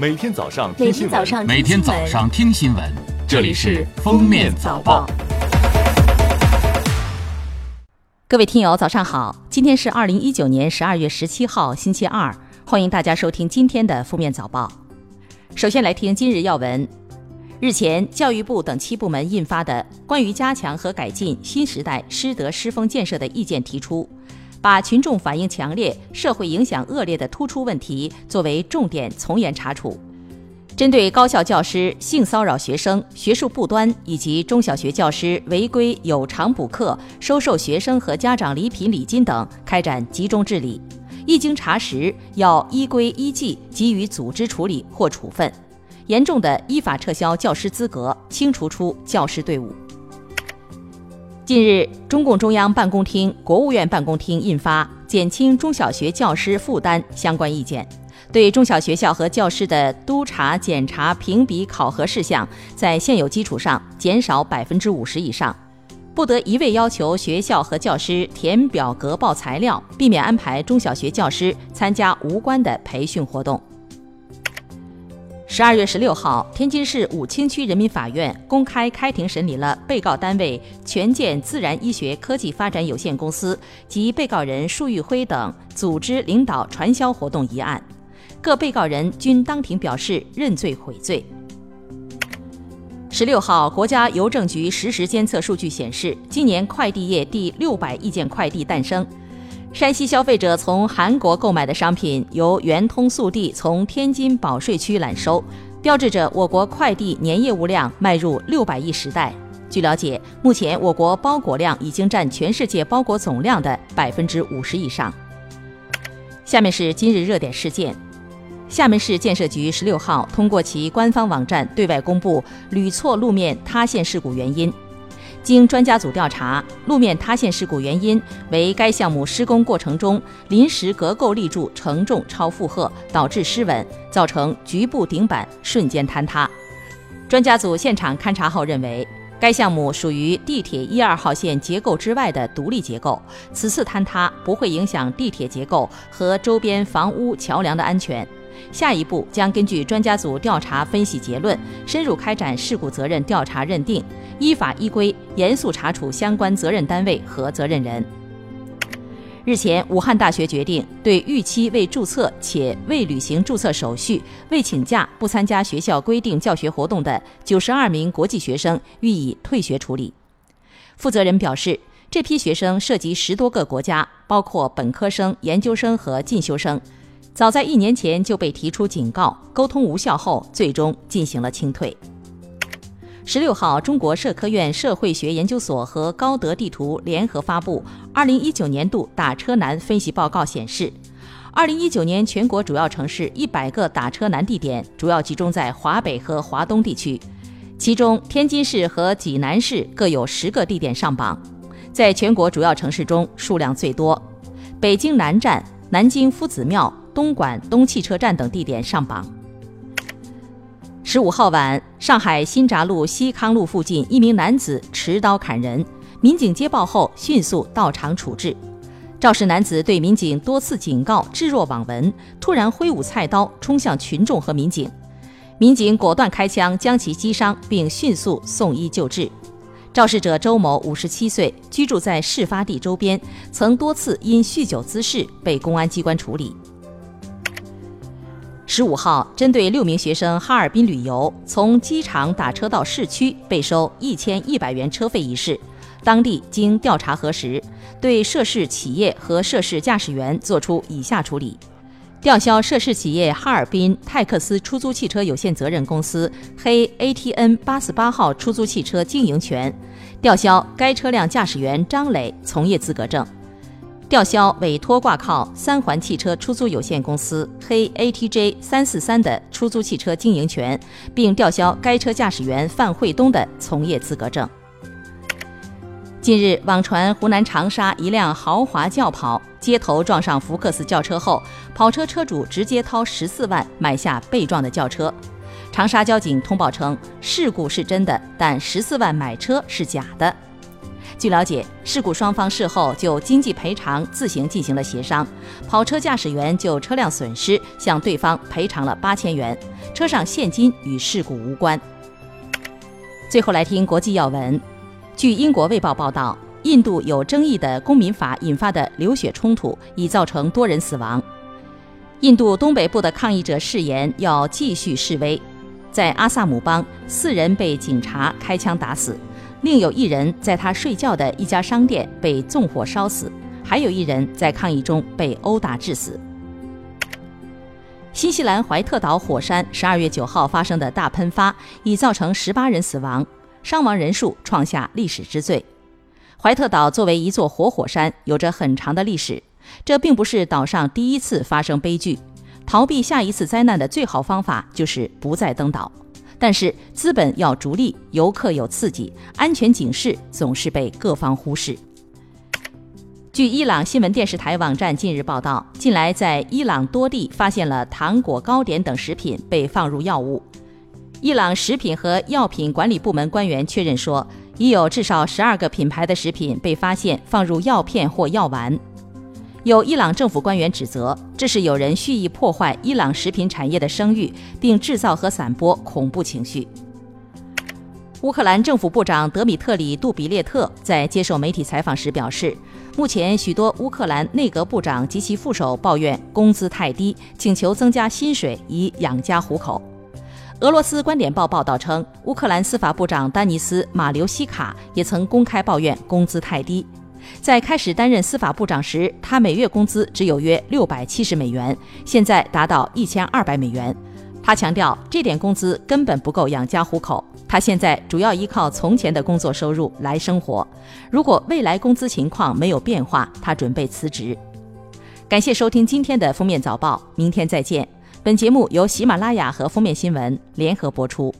每天早上听新闻，每天早上听新闻，这里是《封面早报》。各位听友，早上好！今天是二零一九年十二月十七号，星期二，欢迎大家收听今天的《封面早报》。首先来听今日要闻。日前，教育部等七部门印发的《关于加强和改进新时代师德师风建设的意见》提出，把群众反映强烈、社会影响恶劣的突出问题作为重点从严查处。针对高校教师性骚扰学生、学术不端以及中小学教师违规有偿补课、收受学生和家长礼品礼金等，开展集中治理。一经查实，要依规依纪给予组织处理或处分；严重的，依法撤销教师资格，清除出教师队伍。近日，中共中央办公厅、国务院办公厅印发《减轻中小学教师负担相关意见》。对中小学校和教师的督查、检查、评比、考核事项，在现有基础上减少百分之五十以上，不得一味要求学校和教师填表格报材料，避免安排中小学教师参加无关的培训活动。十二月十六号，天津市武清区人民法院公开开庭审理了被告单位权健自然医学科技发展有限公司及被告人束玉辉等组织领导传销活动一案。各被告人均当庭表示认罪悔罪。十六号，国家邮政局实时监测数据显示，今年快递业第六百亿件快递诞生。山西消费者从韩国购买的商品由圆通速递从天津保税区揽收，标志着我国快递年业务量迈入六百亿时代。据了解，目前我国包裹量已经占全世界包裹总量的百分之五十以上。下面是今日热点事件。厦门市建设局十六号通过其官方网站对外公布屡错路面塌陷事故原因。经专家组调查，路面塌陷事故原因为该项目施工过程中临时隔构立柱承重超负荷，导致失稳，造成局部顶板瞬间坍塌。专家组现场勘查后认为，该项目属于地铁一二号线结构之外的独立结构，此次坍塌不会影响地铁结构和周边房屋桥梁的安全。下一步将根据专家组调查分析结论，深入开展事故责任调查认定，依法依规严肃查处相关责任单位和责任人。日前，武汉大学决定对逾期未注册且未履行注册手续、未请假不参加学校规定教学活动的九十二名国际学生予以退学处理。负责人表示，这批学生涉及十多个国家，包括本科生、研究生和进修生。早在一年前就被提出警告，沟通无效后，最终进行了清退。十六号，中国社科院社会学研究所和高德地图联合发布二零一九年度打车难分析报告，显示，二零一九年全国主要城市一百个打车难地点主要集中在华北和华东地区，其中天津市和济南市各有十个地点上榜，在全国主要城市中数量最多。北京南站、南京夫子庙。东莞东汽车站等地点上榜。十五号晚，上海新闸路西康路附近，一名男子持刀砍人，民警接报后迅速到场处置。肇事男子对民警多次警告置若罔闻，突然挥舞菜刀冲向群众和民警，民警果断开枪将其击伤，并迅速送医救治。肇事者周某，五十七岁，居住在事发地周边，曾多次因酗酒滋事被公安机关处理。十五号，针对六名学生哈尔滨旅游，从机场打车到市区被收一千一百元车费一事，当地经调查核实，对涉事企业和涉事驾驶员作出以下处理：吊销涉事企业哈尔滨泰克斯出租汽车有限责任公司黑 ATN 八四八号出租汽车经营权，吊销该车辆驾驶员张磊从业资格证。吊销委托挂靠三环汽车出租有限公司黑 ATJ 三四三的出租汽车经营权，并吊销该车驾驶员范慧东的从业资格证。近日，网传湖南长沙一辆豪华轿跑街头撞上福克斯轿车后，跑车车主直接掏十四万买下被撞的轿车。长沙交警通报称，事故是真的，但十四万买车是假的。据了解，事故双方事后就经济赔偿自行进行了协商，跑车驾驶员就车辆损失向对方赔偿了八千元，车上现金与事故无关。最后来听国际要闻，据英国《卫报》报道，印度有争议的公民法引发的流血冲突已造成多人死亡。印度东北部的抗议者誓言要继续示威，在阿萨姆邦，四人被警察开枪打死。另有一人在他睡觉的一家商店被纵火烧死，还有一人在抗议中被殴打致死。新西兰怀特岛火山十二月九号发生的大喷发已造成十八人死亡，伤亡人数创下历史之最。怀特岛作为一座活火山，有着很长的历史，这并不是岛上第一次发生悲剧。逃避下一次灾难的最好方法就是不再登岛。但是资本要逐利，游客有刺激，安全警示总是被各方忽视。据伊朗新闻电视台网站近日报道，近来在伊朗多地发现了糖果、糕点等食品被放入药物。伊朗食品和药品管理部门官员确认说，已有至少十二个品牌的食品被发现放入药片或药丸。有伊朗政府官员指责，这是有人蓄意破坏伊朗食品产业的声誉，并制造和散播恐怖情绪。乌克兰政府部长德米特里·杜比列特在接受媒体采访时表示，目前许多乌克兰内阁部长及其副手抱怨工资太低，请求增加薪水以养家糊口。俄罗斯观点报报道称，乌克兰司法部长丹尼斯·马留西卡也曾公开抱怨工资太低。在开始担任司法部长时，他每月工资只有约六百七十美元，现在达到一千二百美元。他强调，这点工资根本不够养家糊口。他现在主要依靠从前的工作收入来生活。如果未来工资情况没有变化，他准备辞职。感谢收听今天的封面早报，明天再见。本节目由喜马拉雅和封面新闻联合播出。